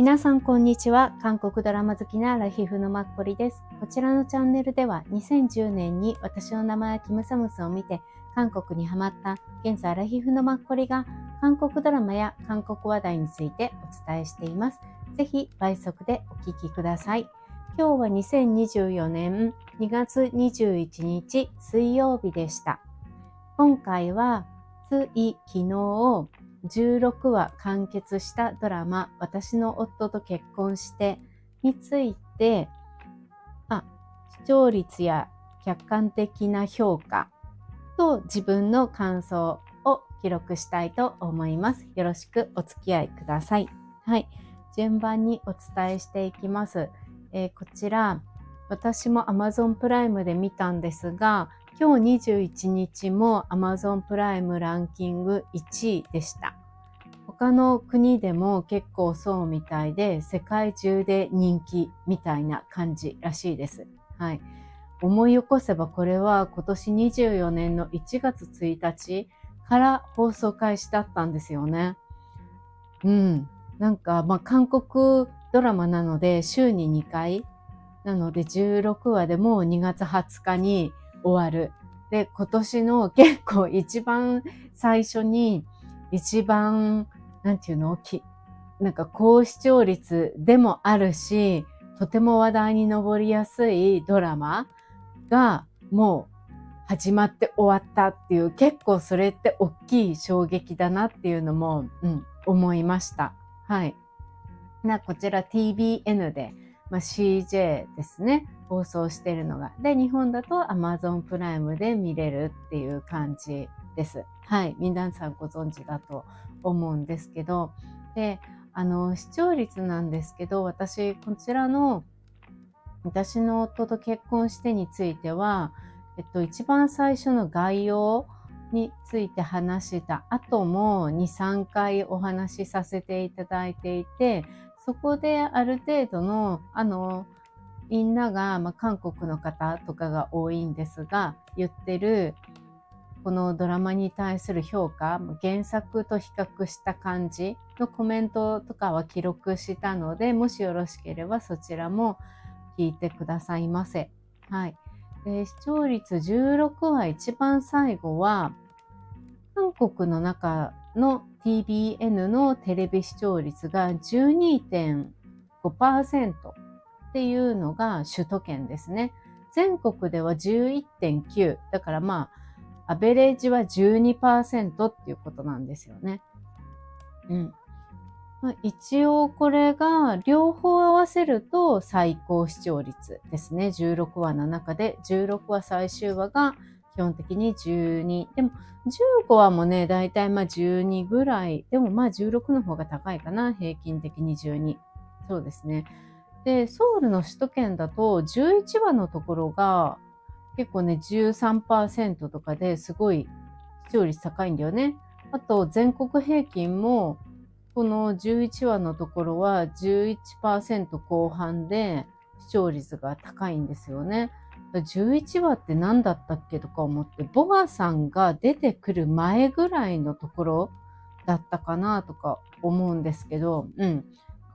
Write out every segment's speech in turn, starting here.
皆さんこんにちは。韓国ドラマ好きなラヒフのマッコリです。こちらのチャンネルでは2010年に私の名前はキムサムスを見て韓国にハマった現在ラヒフのマッコリが韓国ドラマや韓国話題についてお伝えしています。ぜひ倍速でお聞きください。今日は2024年2月21日水曜日でした。今回はつい昨日16話完結したドラマ、私の夫と結婚してについて、あ、視聴率や客観的な評価と自分の感想を記録したいと思います。よろしくお付き合いください。はい。順番にお伝えしていきます。えー、こちら、私も Amazon プライムで見たんですが、今日21日も Amazon プライムランキング1位でした。他の国でも結構そうみたいで、世界中で人気みたいな感じらしいです。はい。思い起こせばこれは今年24年の1月1日から放送開始だったんですよね。うん。なんか、まあ、韓国ドラマなので週に2回なので16話でもう2月20日に終わる。で、今年の結構一番最初に一番、なんていうの？きなんか高視聴率でもあるし、とても話題に上りやすいドラマがもう始まって終わったっていう結構それって大きい衝撃だなっていうのも、うん、思いました。はい。な、こちら TBN でまあ、CJ ですね、放送してるのが。で、日本だと Amazon プライムで見れるっていう感じです。はい。皆さんご存知だと思うんですけど。で、あの、視聴率なんですけど、私、こちらの、私の夫と結婚してについては、えっと、一番最初の概要について話した後も2、3回お話しさせていただいていて、そこである程度の、あの、みんなが、まあ、韓国の方とかが多いんですが、言ってる、このドラマに対する評価、原作と比較した感じのコメントとかは記録したので、もしよろしければそちらも聞いてくださいませ。はい。で視聴率16話一番最後は、韓国の中の TBN のテレビ視聴率が12.5%っていうのが首都圏ですね。全国では11.9。だからまあ、アベレージは12%っていうことなんですよね。うん。まあ、一応これが両方合わせると最高視聴率ですね。16話の中で16話最終話が基本的に12。でも、15話もね、だいたいまあ12ぐらい。でもまあ16の方が高いかな。平均的に12。そうですね。で、ソウルの首都圏だと11話のところが結構ね、13%とかですごい視聴率高いんだよね。あと、全国平均もこの11話のところは11%後半で視聴率が高いんですよね。11話って何だったっけとか思って、ボアさんが出てくる前ぐらいのところだったかなとか思うんですけど、うん。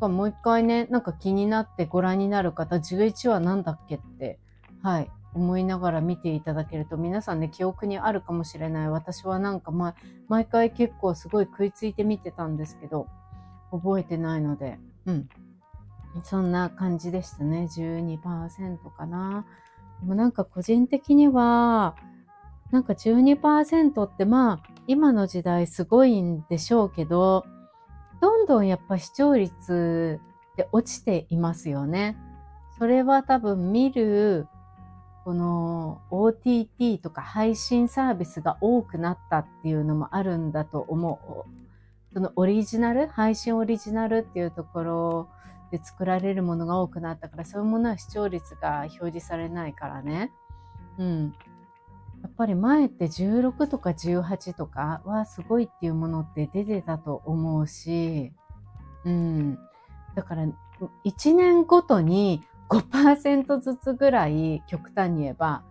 もう一回ね、なんか気になってご覧になる方、11話なんだっけって、はい、思いながら見ていただけると、皆さんね、記憶にあるかもしれない。私はなんか、ま、毎回結構すごい食いついて見てたんですけど、覚えてないので、うん。そんな感じでしたね。12%かな。でもなんか個人的には、なんか12%ってまあ今の時代すごいんでしょうけど、どんどんやっぱ視聴率って落ちていますよね。それは多分見るこの OTT とか配信サービスが多くなったっていうのもあるんだと思う。そのオリジナル、配信オリジナルっていうところで作られるものが多くなったからそういうものは視聴率が表示されないからね。うん。やっぱり前って16とか18とかはすごいっていうものって出てたと思うし、うん。だから1年ごとに5%ずつぐらい極端に言えば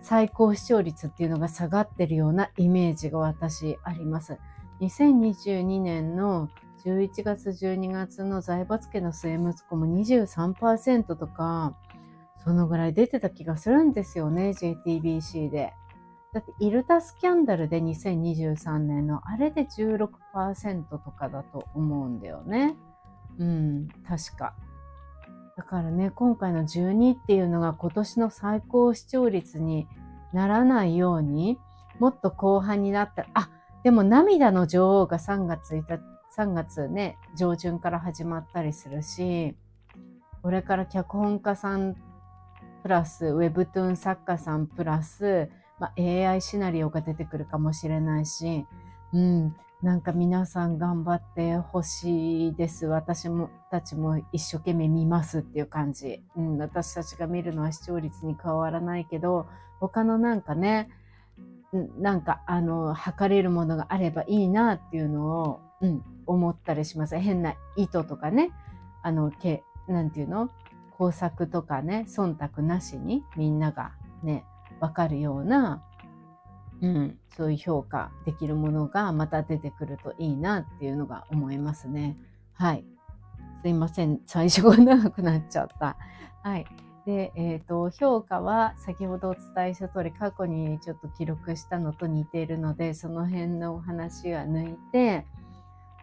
最高視聴率っていうのが下がってるようなイメージが私あります。2022年の11月12月の財閥家の末息子も23%とかそのぐらい出てた気がするんですよね JTBC で。だってイルタスキャンダルで2023年のあれで16%とかだと思うんだよね。うん、確か。だからね、今回の12っていうのが今年の最高視聴率にならないように、もっと後半になったら、あ、でも涙の女王が3月いた、3月ね、上旬から始まったりするし、これから脚本家さんプラス、ウェブトゥーン作家さんプラス、まあ、AI シナリオが出てくるかもしれないし、うん、なんか皆さん頑張ってほしいです。私もたちも一生懸命見ますっていう感じ。うん、私たちが見るのは視聴率に変わらないけど、他のなんかね、なんかあの、測れるものがあればいいなっていうのを、うん、思ったりします。変な意図とかね、あの、け、なんていうの？工作とかね、忖度なしにみんながね、わかるような、うん、そういう評価できるものがまた出てくるといいなっていうのが思いますね。はい。すいません。最初が長くなっちゃった。はい。で、えっ、ー、と、評価は先ほどお伝えした通り過去にちょっと記録したのと似ているので、その辺のお話は抜いて、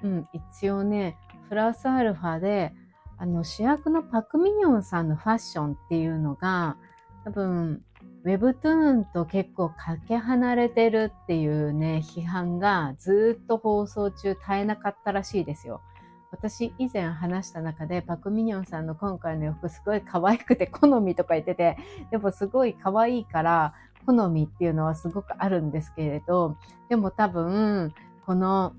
うん、一応ね、プラスアルファで、あの、主役のパクミニョンさんのファッションっていうのが、多分、ウェブトゥーンと結構かけ離れてるっていうね、批判がずっと放送中絶えなかったらしいですよ。私以前話した中でパクミニョンさんの今回の洋服すごい可愛くて好みとか言ってて、でもすごい可愛いから好みっていうのはすごくあるんですけれど、でも多分この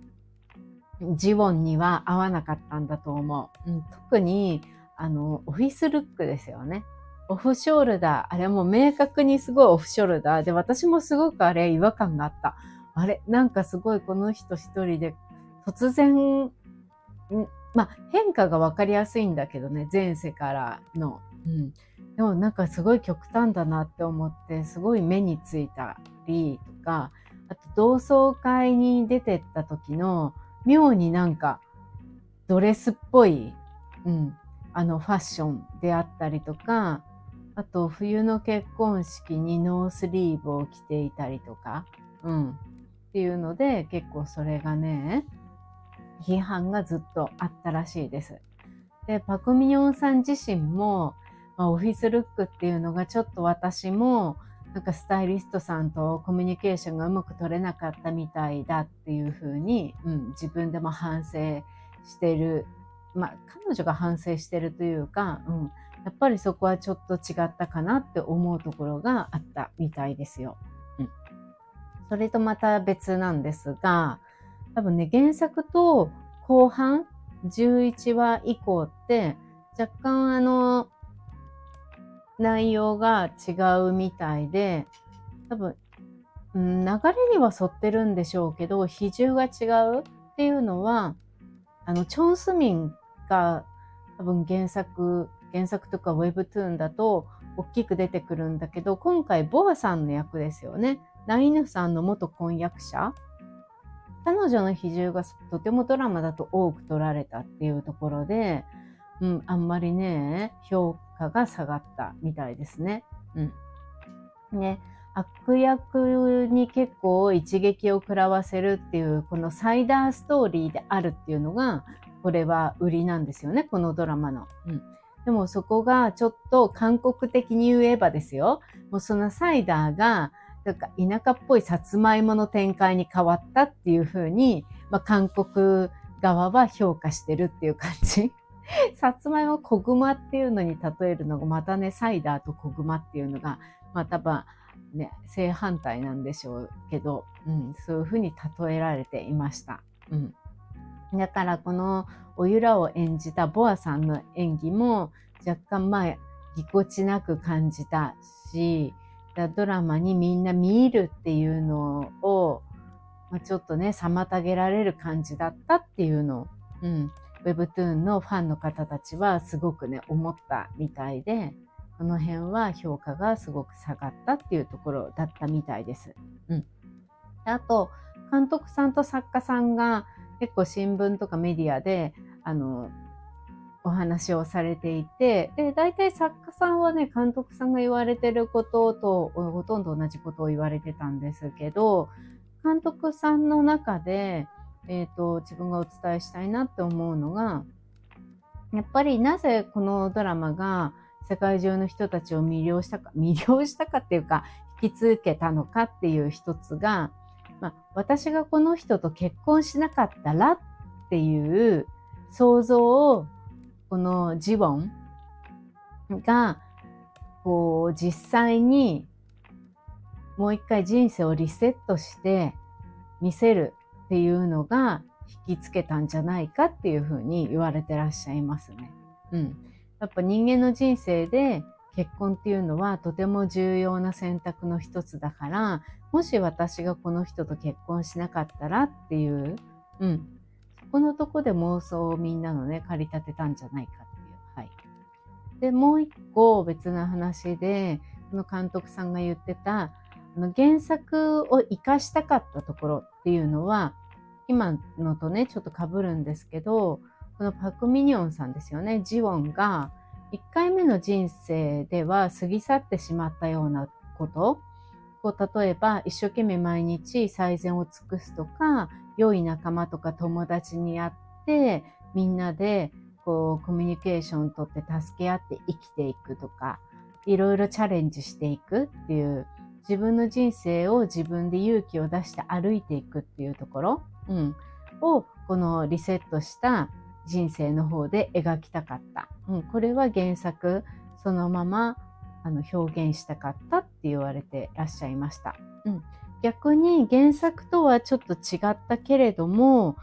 ジオンには合わなかったんだと思う。うん、特にあのオフィスルックですよね。オフショルダー。あれもう明確にすごいオフショルダーで、私もすごくあれ違和感があった。あれなんかすごいこの人一人で突然、まあ変化がわかりやすいんだけどね、前世からの。うん。でもなんかすごい極端だなって思って、すごい目についたりとか、あと同窓会に出てった時の妙になんかドレスっぽい、うん、あのファッションであったりとか、あと冬の結婚式にノースリーブを着ていたりとか、うん。っていうので結構それがね、批判がずっとあったらしいです。で、パクミヨンさん自身も、まあ、オフィスルックっていうのがちょっと私もなんかスタイリストさんとコミュニケーションがうまく取れなかったみたいだっていうふうに、うん、自分でも反省してる。まあ、彼女が反省してるというか、うん、やっぱりそこはちょっと違ったかなって思うところがあったみたいですよ。うん。それとまた別なんですが、多分ね、原作と後半11話以降って若干あの内容が違うみたいで、多分、うん、流れには沿ってるんでしょうけど、比重が違うっていうのは、あの、チョン・スミンが多分原作原作とか Webtoon だと大きく出てくるんだけど、今回ボアさんの役ですよね。ナイヌさんの元婚約者。彼女の比重がとてもドラマだと多く取られたっていうところで、うん、あんまりね、評価が下がったみたいですね。うん。ね、悪役に結構一撃を食らわせるっていう、このサイダーストーリーであるっていうのが、これは売りなんですよね、このドラマの。うん。でもそこがちょっと韓国的に言えばですよ。もうそのサイダーが、なんか田舎っぽいさつまいもの展開に変わったっていうふうに、まあ、韓国側は評価してるっていう感じ。さつまいも小熊っていうのに例えるのがまたね、サイダーと小熊っていうのが、まあ多分ね、正反対なんでしょうけど、うん、そういうふうに例えられていました。うん。だからこのおゆらを演じたボアさんの演技も若干まあぎこちなく感じたし、ドラマにみんな見入るっていうのを、まあ、ちょっとね、妨げられる感じだったっていうのを、うん、Webtoon のファンの方たちはすごくね、思ったみたいで、この辺は評価がすごく下がったっていうところだったみたいです。うん。あと、監督さんと作家さんが結構新聞とかメディアで、あの、お話をされていて、で、大体作家さんはね、監督さんが言われてることとほとんど同じことを言われてたんですけど、監督さんの中で、えっ、ー、と、自分がお伝えしたいなって思うのが、やっぱりなぜこのドラマが世界中の人たちを魅了したか、魅了したかっていうか、引き続けたのかっていう一つが、まあ、私がこの人と結婚しなかったらっていう想像をこのジボンがこう実際にもう一回人生をリセットして見せるっていうのが引きつけたんじゃないかっていうふうに言われてらっしゃいますね。うん。やっぱ人間の人生で結婚っていうのはとても重要な選択の一つだからもし私がこの人と結婚しなかったらっていう、うん、そこのとこで妄想をみんなのね、駆り立てたんじゃないかっていう。はい。で、もう一個別な話で、この監督さんが言ってた、あの原作を活かしたかったところっていうのは、今のとね、ちょっと被るんですけど、このパク・ミニョンさんですよね、ジウォンが、1回目の人生では過ぎ去ってしまったようなこと、こう例えば一生懸命毎日最善を尽くすとか良い仲間とか友達に会ってみんなでこうコミュニケーションとって助け合って生きていくとかいろいろチャレンジしていくっていう自分の人生を自分で勇気を出して歩いていくっていうところ、うん、をこのリセットした人生の方で描きたかった。うん、これは原作そのままあの表現したかったって言われてらっしゃいました。うん、逆に原作とはちょっと違ったけれども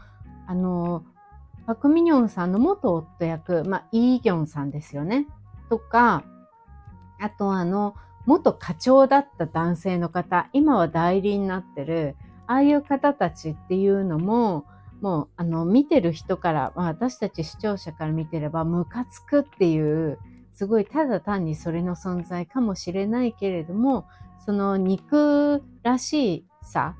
あのパク・ミニョンさんの元夫役、まあ、イ・ーギョンさんですよね。とかあとあの元課長だった男性の方今は代理になってるああいう方たちっていうのももうあの見てる人から、まあ、私たち視聴者から見てればムカつくっていうすごいただ単にそれの存在かもしれないけれども、その肉らしさ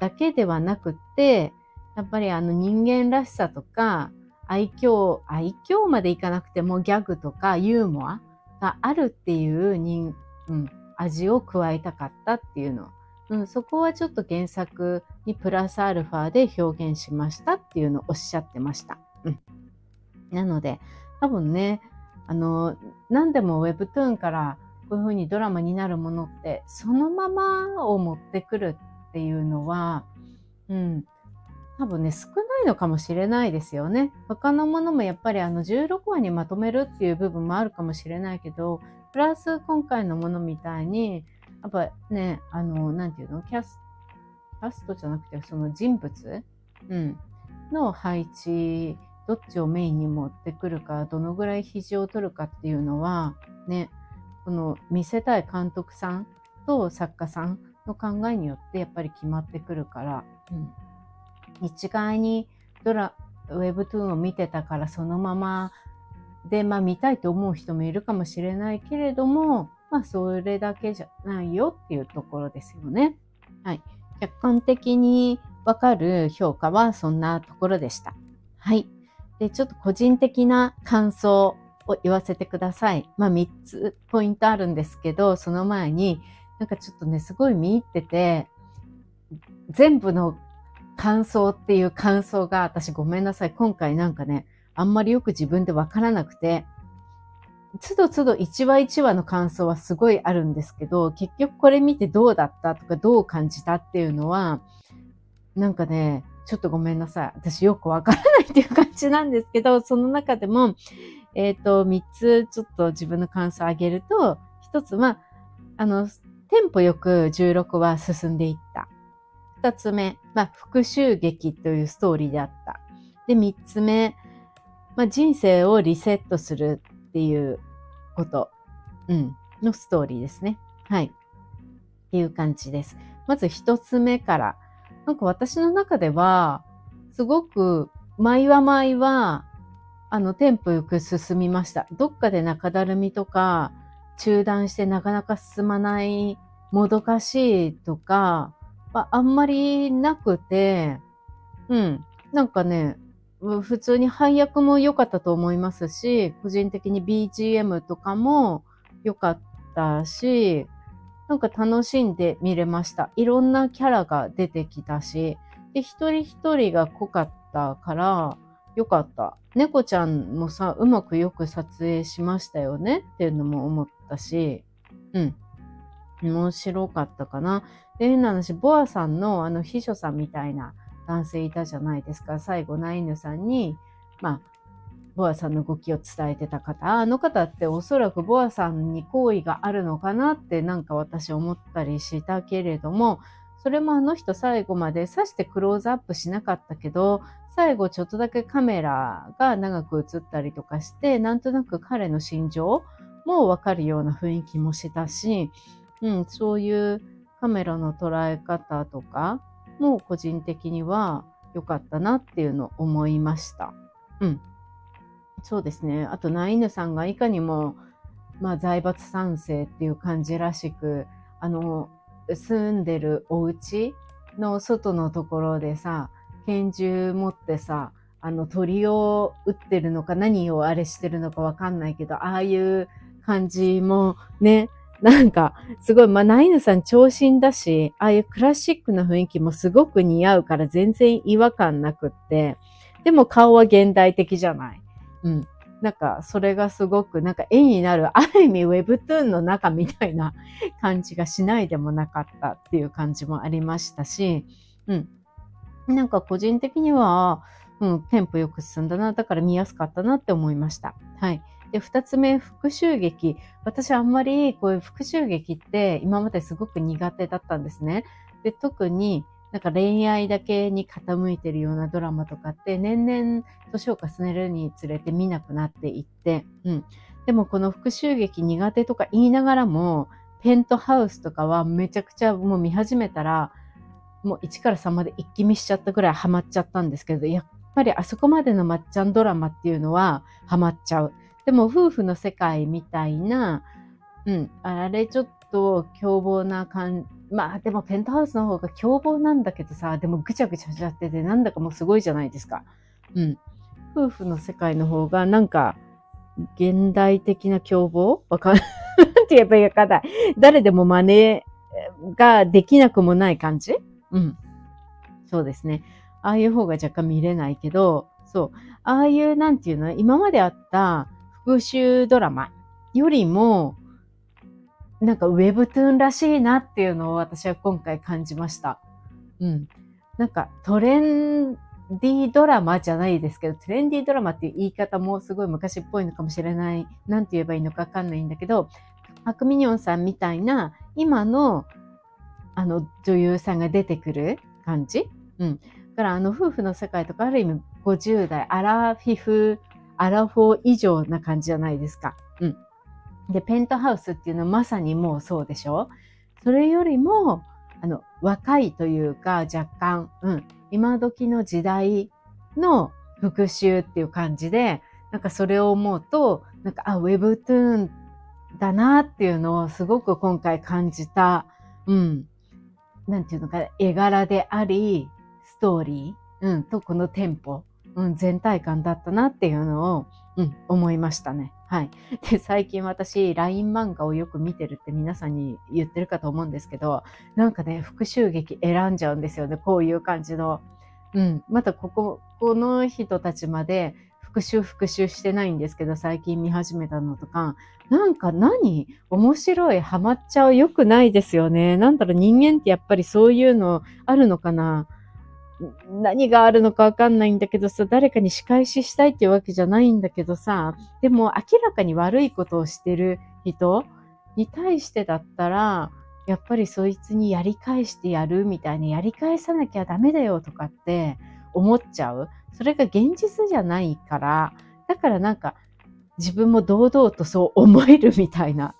だけではなくって、やっぱりあの人間らしさとか、愛嬌、愛嬌までいかなくてもギャグとかユーモアがあるっていう人、うん、味を加えたかったっていうの。うん、そこはちょっと原作にプラスアルファで表現しましたっていうのをおっしゃってました。うん、なので、多分ね、あの、何でも Webtoon からこういうふうにドラマになるものって、そのままを持ってくるっていうのは、うん、多分ね、少ないのかもしれないですよね。他のものもやっぱりあの16話にまとめるっていう部分もあるかもしれないけど、プラス今回のものみたいに、やっぱね、あの、なんていうの？キャスキャストじゃなくて、その人物、うん、の配置どっちをメインに持ってくるか、どのぐらい肘を取るかっていうのは、ね、この見せたい監督さんと作家さんの考えによってやっぱり決まってくるから、うん、一概にドラ、ウェブトゥーンを見てたからそのままで、まあ見たいと思う人もいるかもしれないけれども、まあそれだけじゃないよっていうところですよね。はい。客観的にわかる評価はそんなところでした。はい。で、ちょっと個人的な感想を言わせてください。まあ3つポイントあるんですけど、その前になんかちょっとね、すごい見入ってて、全部の感想っていう感想が私ごめんなさい。今回なんかね、あんまりよく自分でわからなくて、つどつど1話1話の感想はすごいあるんですけど、結局これ見てどうだったとかどう感じたっていうのは、なんかね、ちょっとごめんなさい。私よくわからないっていう感じなんですけど、その中でも、えっ、ー、と、3つちょっと自分の感想を挙げると、1つは、あの、テンポよく16話進んでいった。2つ目、まあ、復讐劇というストーリーであった。で、3つ目、まあ、人生をリセットするっていうこと、うん、のストーリーですね。はい。っていう感じです。まず1つ目から、なんか私の中では、すごく、毎は毎は、あの、テンポよく進みました。どっかで中だるみとか、中断してなかなか進まない、もどかしいとか、あんまりなくて、うん。なんかね、普通に配役も良かったと思いますし、個人的に BGM とかも良かったし、なんか楽しんで見れました。いろんなキャラが出てきたし、で、一人一人が濃かったから、良かった。猫ちゃんもさ、うまくよく撮影しましたよね？っていうのも思ったし、うん。面白かったかな。で、変な話、ボアさんのあの秘書さんみたいな男性いたじゃないですか。最後、ナイヌさんに、まあ、ボアさんの動きを伝えてた方、あの方っておそらくボアさんに好意があるのかなってなんか私思ったりしたけれども、それもあの人最後までさしてクローズアップしなかったけど、最後ちょっとだけカメラが長く映ったりとかして、なんとなく彼の心情もわかるような雰囲気もしたし、うん、そういうカメラの捉え方とかも個人的には良かったなっていうのを思いました。うん。そうですね。あと、ナイヌさんがいかにも、まあ、財閥賛成っていう感じらしく、あの、住んでるお家の外のところでさ、拳銃持ってさ、あの鳥を撃ってるのか何をあれしてるのかわかんないけど、ああいう感じもね、なんか、すごい、まあ、ナイヌさん長身だし、ああいうクラシックな雰囲気もすごく似合うから全然違和感なくって、でも顔は現代的じゃない。うん。なんか、それがすごく、なんか絵になる、ある意味 Webtoon の中みたいな感じがしないでもなかったっていう感じもありましたし、うん。なんか個人的には、うん、テンポよく進んだな、だから見やすかったなって思いました。はい。で、二つ目、復讐劇。私あんまりこういう復讐劇って今まですごく苦手だったんですね。で、特になんか恋愛だけに傾いてるようなドラマとかって年々年を重ねるにつれて見なくなっていって、うん。でもこの復讐劇苦手とか言いながらも、ペントハウスとかはめちゃくちゃもう見始めたら、もう1から3まで一気見しちゃったぐらいハマっちゃったんですけど、やっぱりあそこまでのまっちゃんドラマっていうのはハマっちゃう。でも夫婦の世界みたいな、うん、あれちょっと凶暴な感、まあでもペントハウスの方が凶暴なんだけどさ、でもぐちゃぐちゃしちゃっててなんだかもうすごいじゃないですか。うん。夫婦の世界の方がなんか現代的な凶暴？わかんない。って言えばいいかない。誰でも真似ができなくもない感じ？うん。そうですね。ああいう方が若干見れないけど、そう。ああいう、なんていうの、今まであった復讐ドラマよりも、なんかウェブトゥーンらしいなっていうのを私は今回感じました。うん。なんかトレンディドラマじゃないですけど、トレンディドラマっていう言い方もすごい昔っぽいのかもしれない。なんて言えばいいのかわかんないんだけど、パクミニョンさんみたいな今のあの女優さんが出てくる感じ？うん。だからあの夫婦の世界とかある意味50代、アラフィフ、アラフォー以上な感じじゃないですか。うん。で、ペントハウスっていうのはまさにもうそうでしょ？それよりも、あの、若いというか若干、うん、今時の時代の復讐っていう感じで、なんかそれを思うと、なんか、あ、ウェブトゥーンだなっていうのをすごく今回感じた、うん、なんていうのか、絵柄であり、ストーリー、うん、とこのテンポ、うん、全体感だったなっていうのを、うん、思いましたね。はい。で、最近私、LINE 漫画をよく見てるって皆さんに言ってるかと思うんですけど、なんかね、復讐劇選んじゃうんですよね。こういう感じの。うん。またここ、この人たちまで復習復習してないんですけど、最近見始めたのとか、なんか何？面白い、ハマっちゃう、良くないですよね。なんだろう、人間ってやっぱりそういうのあるのかな何があるのかわかんないんだけどさ、誰かに仕返ししたいっていうわけじゃないんだけどさ、でも明らかに悪いことをしてる人に対してだったら、やっぱりそいつにやり返してやるみたいにやり返さなきゃダメだよとかって思っちゃう。それが現実じゃないから、だからなんか自分も堂々とそう思えるみたいな、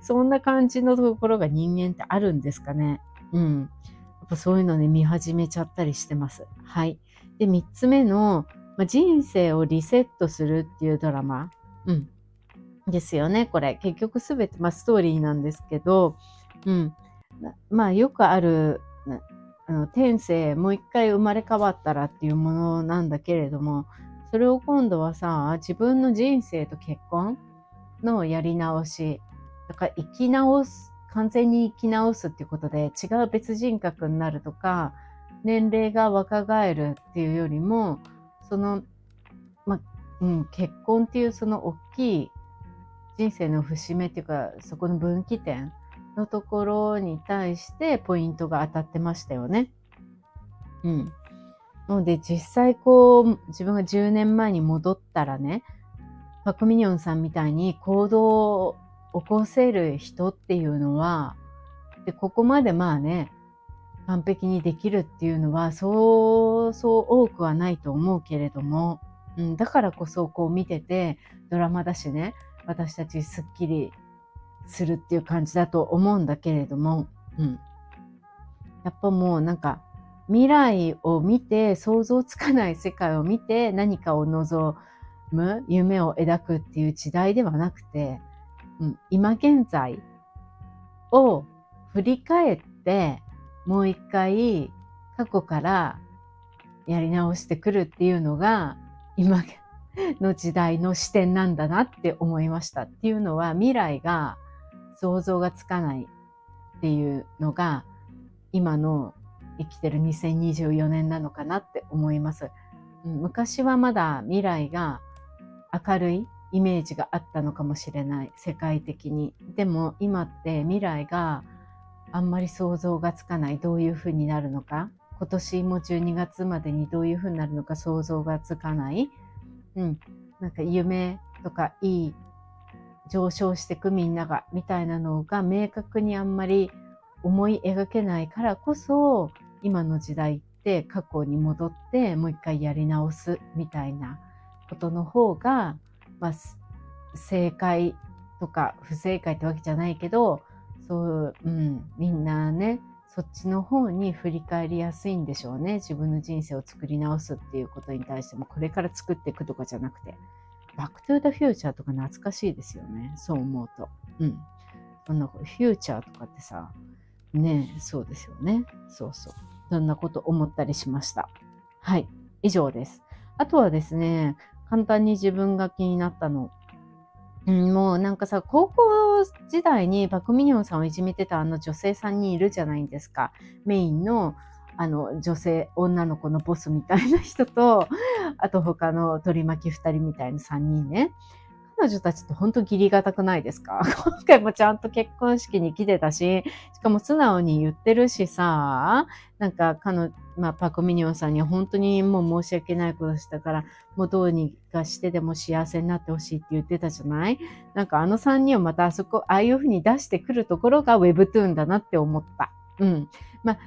そんな感じのところが人間ってあるんですかね。うん。っぱそういうのね、見始めちゃったりしてます。はい。で、三つ目の、まあ、人生をリセットするっていうドラマ。うん。ですよね、これ。結局すべて、まあ、ストーリーなんですけど、うん。まあ、よくある、あの天性もう一回生まれ変わったらっていうものなんだけれどもそれを今度はさ自分の人生と結婚のやり直しだから生き直す完全に生き直すっていうことで違う別人格になるとか年齢が若返るっていうよりもその、まうん、結婚っていうその大きい人生の節目っていうかそこの分岐点のところに対してポイントが当たってましたよね。うん。ので実際こう自分が10年前に戻ったらねパク・ミニョンさんみたいに行動起こせる人っていうのはでここまでまあね完璧にできるっていうのはそうそう多くはないと思うけれども、うん、だからこそこう見ててドラマだしね私たちすっきりするっていう感じだと思うんだけれども、うん、やっぱもうなんか未来を見て想像つかない世界を見て何かを望む夢を描くっていう時代ではなくて、うん、今現在を振り返ってもう一回過去からやり直してくるっていうのが今の時代の視点なんだなって思いましたっていうのは未来が想像がつかないっていうのが今の生きてる2024年なのかなって思います。昔はまだ未来が明るいイメージがあったのかもしれない。世界的に。でも今って未来があんまり想像がつかない。どういうふうになるのか。今年も12月までにどういうふうになるのか。想像がつかない、うん、なんか夢とかいい上昇してくみんながみたいなのが明確にあんまり思い描けないからこそ今の時代って過去に戻ってもう一回やり直すみたいなことの方が、まあ、正解とか不正解ってわけじゃないけどそう、うん、みんなねそっちの方に振り返りやすいんでしょうね。自分の人生を作り直すっていうことに対してもこれから作っていくとかじゃなくて。バックトゥザフューチャーとか懐かしいですよね。そう思うと。うん。そんなフューチャーとかってさねそうですよね。そうそう。そんなこと思ったりしました。はい。以上です。あとはですね簡単に自分が気になったのうん、もうなんかさ、高校時代にパクミニョンさんをいじめてたあの女性3人いるじゃないですか。メインのあの女性、女の子のボスみたいな人と、あと他の取り巻き2人みたいな3人ね。彼女たちって本当義理がたくないですか？今回もちゃんと結婚式に来てたし、しかも素直に言ってるしさ、なんか彼まあ、パクミニョンさんには本当にもう申し訳ないことしたから、もうどうにかしてでも幸せになってほしいって言ってたじゃない？なんかあの3人をまたあそこ、ああいうふうに出してくるところが Webtoon だなって思った。うん。まあ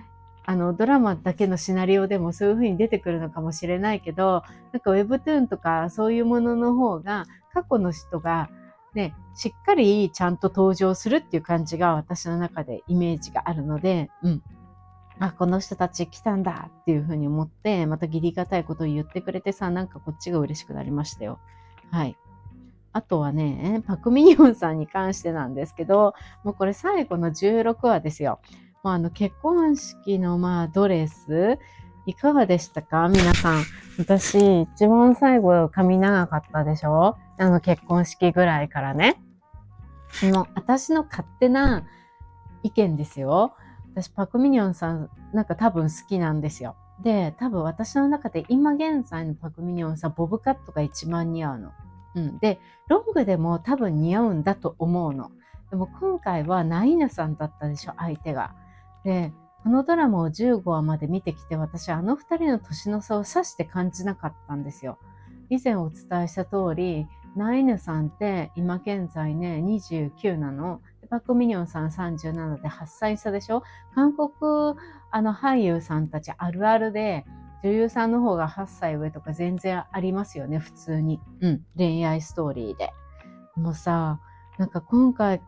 あのドラマだけのシナリオでもそういうふうに出てくるのかもしれないけどなんか Webtoon とかそういうものの方が過去の人がねしっかりちゃんと登場するっていう感じが私の中でイメージがあるので、うん、あ、この人たち来たんだっていうふうに思って、また義理がたいことを言ってくれてさ、なんかこっちが嬉しくなりましたよ。はい。あとはね、パクミニオンさんに関してなんですけど、もうこれ最後の16話ですよ。もうあの結婚式のまあドレス、いかがでしたか？皆さん。私、一番最後髪長かったでしょ？あの結婚式ぐらいからね。もう私の勝手な意見ですよ。私パクミニョンさんなんか多分好きなんですよ。で、多分私の中で今現在のパクミニョンさん、ボブカットが一番似合うの。うん。で、ロングでも多分似合うんだと思うの。でも今回はナイナさんだったでしょ、相手が。で、このドラマを15話まで見てきて、私はあの二人の年の差を指して感じなかったんですよ。以前お伝えした通り、ナイヌさんって今現在ね、29なの。パク・ミニョンさん37で8歳差でしょ韓国あの俳優さんたちあるあるで女優さんの方が8歳上とか全然ありますよね普通に、うん、恋愛ストーリーでもうさなんか今回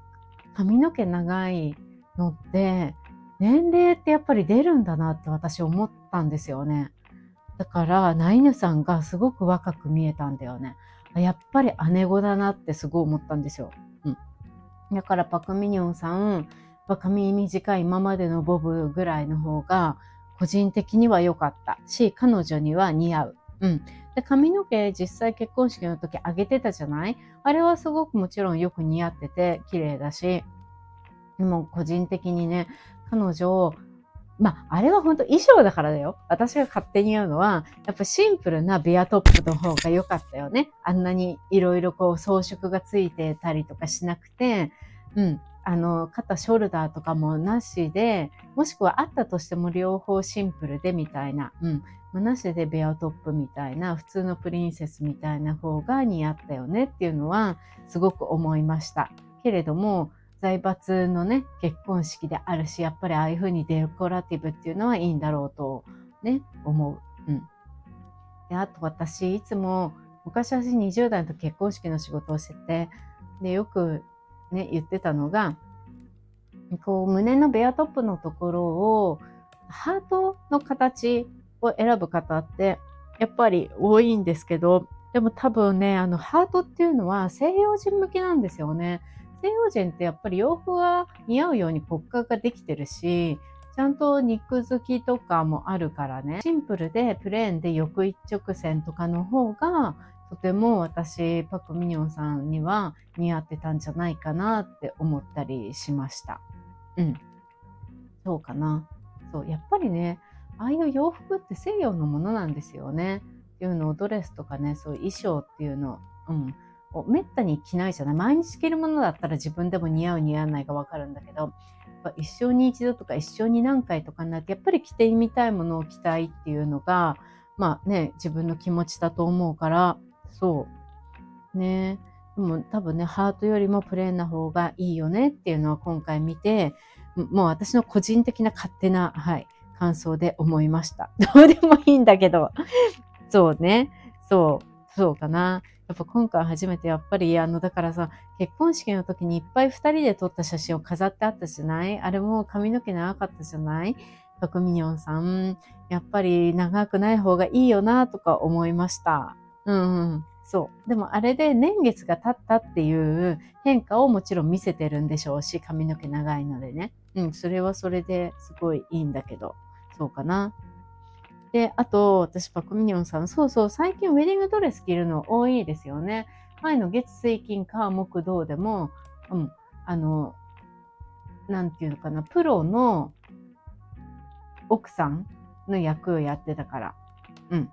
髪の毛長いのって年齢ってやっぱり出るんだなって私思ったんですよね。だからナイヌさんがすごく若く見えたんだよね。やっぱり姉子だなってすごい思ったんですよ。うん。だからパクミニョンさん、髪短い今までのボブぐらいの方が、個人的には良かった。し、彼女には似合う。うん。で、髪の毛実際結婚式の時上げてたじゃない？あれはすごくもちろんよく似合ってて綺麗だし、でも個人的にね、彼女を、まあ、あれは本当衣装だからだよ。私が勝手に言うのは、やっぱシンプルなベアトップの方が良かったよね。あんなにいろいろこう装飾がついてたりとかしなくて、うん。あの、肩、ショルダーとかもなしで、もしくはあったとしても両方シンプルでみたいな、うん。まあ、なしでベアトップみたいな、普通のプリンセスみたいな方が似合ったよねっていうのは、すごく思いました。けれども、財閥のね、結婚式であるし、やっぱりああいう風にデコラティブっていうのはいいんだろうとね、思う。うん。で、あと私、いつも、昔私20代の時結婚式の仕事をしてて、で、よくね、言ってたのが、こう、胸のベアトップのところを、ハートの形を選ぶ方って、やっぱり多いんですけど、でも多分ね、あの、ハートっていうのは西洋人向きなんですよね。西洋人ってやっぱり洋服が似合うように骨格ができてるし、ちゃんと肉付きとかもあるからね、シンプルでプレーンで横一直線とかの方がとても私、パク・ミニョンさんには似合ってたんじゃないかなって思ったりしました。うん。そうかな。そう、やっぱりね、ああいう洋服って西洋のものなんですよね。っていうのをドレスとかね、そういう衣装っていうの、うん。めったに着ないじゃない。毎日着るものだったら自分でも似合う似合わないがわかるんだけど、一生に一度とか一生に何回とかになって、やっぱり着てみたいものを着たいっていうのが、まあね、自分の気持ちだと思うから、そう。ね。でも多分ね、ハートよりもプレーンな方がいいよねっていうのは今回見て、もう私の個人的な勝手な、はい、感想で思いました。どうでもいいんだけど。そうね。そう。そうかな。やっぱ今回初めてやっぱりあの、だからさ、結婚式の時にいっぱい二人で撮った写真を飾ってあったじゃない？あれも髪の毛長かったじゃない？パクミニョンさん、やっぱり長くない方がいいよなとか思いました。うん、うん。そう。でもあれで年月が経ったっていう変化をもちろん見せてるんでしょうし、髪の毛長いのでね。うん、それはそれですごいいいんだけど。そうかな。で、あと、私、パクミニョンさん、そうそう、最近ウェディングドレス着るの多いですよね。前の月水金火木土でも、うん、あの、なんていうのかな、プロの奥さんの役をやってたから。うん。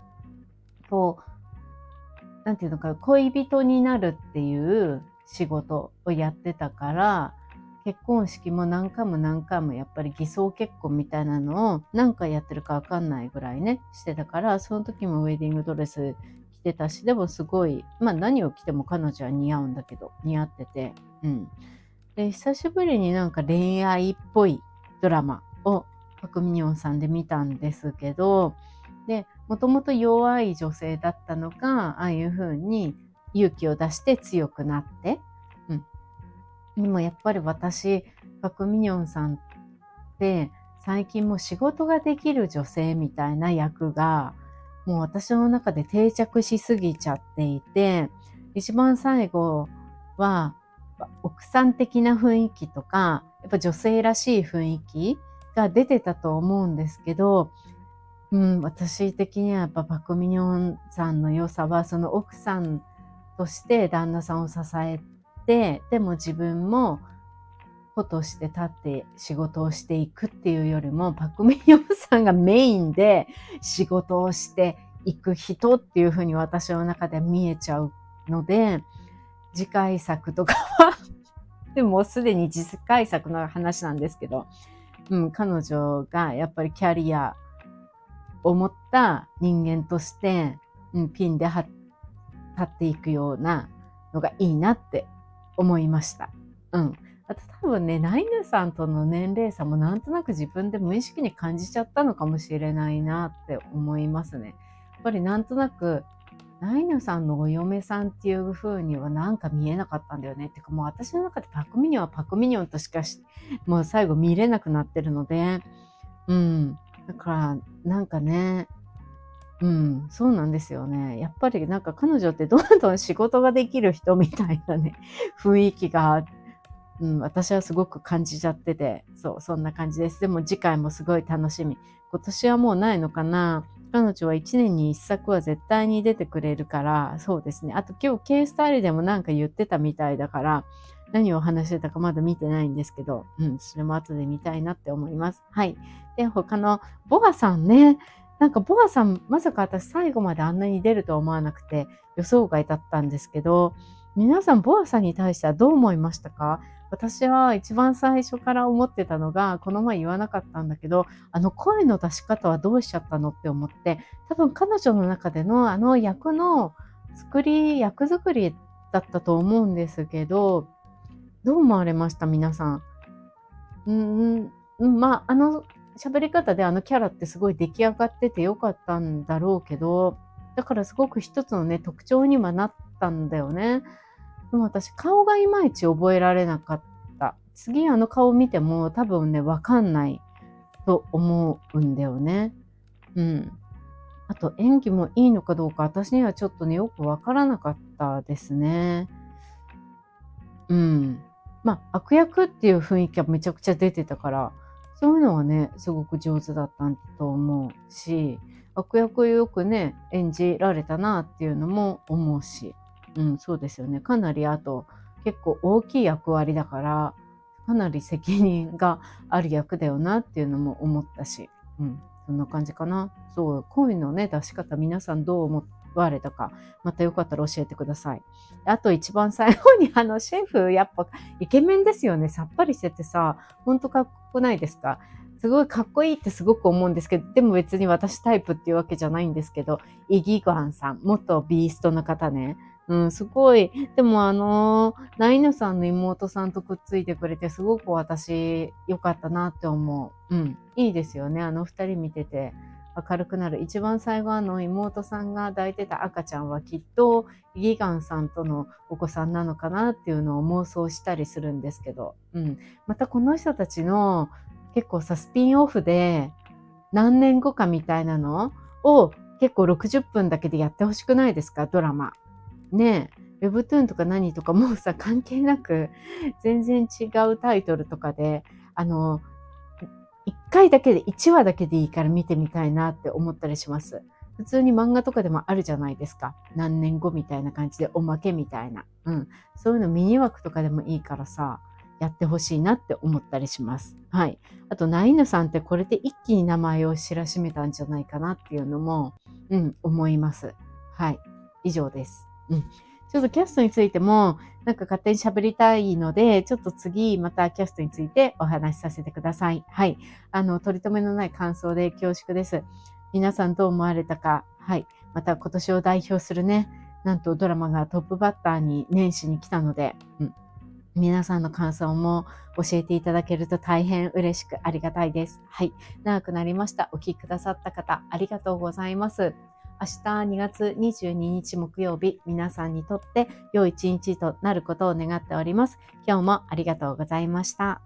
こう、なんていうのか、恋人になるっていう仕事をやってたから、結婚式も何回も何回もやっぱり偽装結婚みたいなのを何回やってるかわかんないぐらいね、してたから、その時もウェディングドレス着てたし、でもすごい、まあ何を着ても彼女は似合うんだけど、似合ってて、うん。で、久しぶりになんか恋愛っぽいドラマをパクミニョンさんで見たんですけど、で、もともと弱い女性だったのが、ああいう風に勇気を出して強くなって、でもやっぱり私、パクミニョンさんって最近も仕事ができる女性みたいな役がもう私の中で定着しすぎちゃっていて、一番最後は奥さん的な雰囲気とか、やっぱ女性らしい雰囲気が出てたと思うんですけど、うん、私的にはやっぱパクミニョンさんの良さは、その奥さんとして旦那さんを支えて、でも自分も子として立って仕事をしていくっていうよりも、パクミニョンさんがメインで仕事をしていく人っていうふうに私の中で見えちゃうので、次回作とかはでもすでに次回作の話なんですけど、うん、彼女がやっぱりキャリア思った人間として、うん、ピンで立っていくようなのがいいなって思いました。うん。あと多分ね、ナイヌさんとの年齢差もなんとなく自分で無意識に感じちゃったのかもしれないなって思いますね。やっぱりなんとなく、ナイヌさんのお嫁さんっていう風にはなんか見えなかったんだよね。ってかもう私の中でパクミニョンはパクミニョンとしかもう最後見れなくなってるので、うん。だから、なんかね、うん、そうなんですよね。やっぱりなんか彼女ってどんどん仕事ができる人みたいなね、雰囲気が、うん、私はすごく感じちゃってて、そう、そんな感じです。でも次回もすごい楽しみ。今年はもうないのかな彼女は1年に1作は絶対に出てくれるから、そうですね。あと今日 K スタイルでもなんか言ってたみたいだから、何を話してたかまだ見てないんですけど、うん、それも後で見たいなって思います。はい。で、他のボアさんね、なんかボアさん、まさか私最後まであんなに出るとは思わなくて予想外だったんですけど、皆さんボアさんに対してはどう思いましたか？私は一番最初から思ってたのが、この前言わなかったんだけど、あの声の出し方はどうしちゃったのって思って、多分彼女の中でのあの役の作り、役作りだったと思うんですけど、どう思われました？皆さん。うん、まあ、あの喋り方であのキャラってすごい出来上がっててよかったんだろうけど、だからすごく一つのね、特徴にはなったんだよね。でも私顔がいまいち覚えられなかった。次あの顔見ても多分ね、わかんないと思うんだよね。うん。あと演技もいいのかどうか私にはちょっとね、よくわからなかったですね。うん。まあ、悪役っていう雰囲気はめちゃくちゃ出てたから、そういうのはね、すごく上手だったと思うし、悪役をよくね、演じられたなっていうのも思うし。うん、そうですよね。かなりあと結構大きい役割だから、かなり責任がある役だよなっていうのも思ったし、うん、そんな感じかな。そう、声のね、出し方皆さんどう思われたか、またよかったら教えてください。あと一番最後にあのシェフ、やっぱイケメンですよね。さっぱりしててさ、ほんとかっこよくないですかすごいかっこいいってすごく思うんですけど、でも別に私タイプっていうわけじゃないんですけど、イギゴアンさん、元ビーストの方ね。うん、すごい。でもあのー、ナイヌさんの妹さんとくっついてくれて、すごく私、良かったなって思う。うん、いいですよね。あの二人見てて。明るくなる。一番最後あの妹さんが抱いてた赤ちゃんはきっとギガンさんとのお子さんなのかなっていうのを妄想したりするんですけど、うん。またこの人たちの結構さ、スピンオフで何年後かみたいなのを結構60分だけでやってほしくないですか？ドラマ。ねえ、Webtoon とか何とかもうさ、関係なく、全然違うタイトルとかで、あの、1回だけで、1話だけでいいから見てみたいなって思ったりします。普通に漫画とかでもあるじゃないですか。何年後みたいな感じでおまけみたいな。うん。そういうのミニ枠とかでもいいからさ、やってほしいなって思ったりします。はい。あと、ナイヌさんってこれで一気に名前を知らしめたんじゃないかなっていうのも、うん、思います。はい。以上です。うん。ちょっとキャストについても、なんか勝手に喋りたいので、ちょっと次またキャストについてお話しさせてください。はい。あの、取り留めのない感想で恐縮です。皆さんどう思われたか。はい。また今年を代表するね、なんとドラマがトップバッターに年始に来たので、うん。皆さんの感想も教えていただけると大変嬉しくありがたいです。はい。長くなりました。お聞きくださった方、ありがとうございます。明日2月22日木曜日、皆さんにとって良い一日となることを願っております。今日もありがとうございました。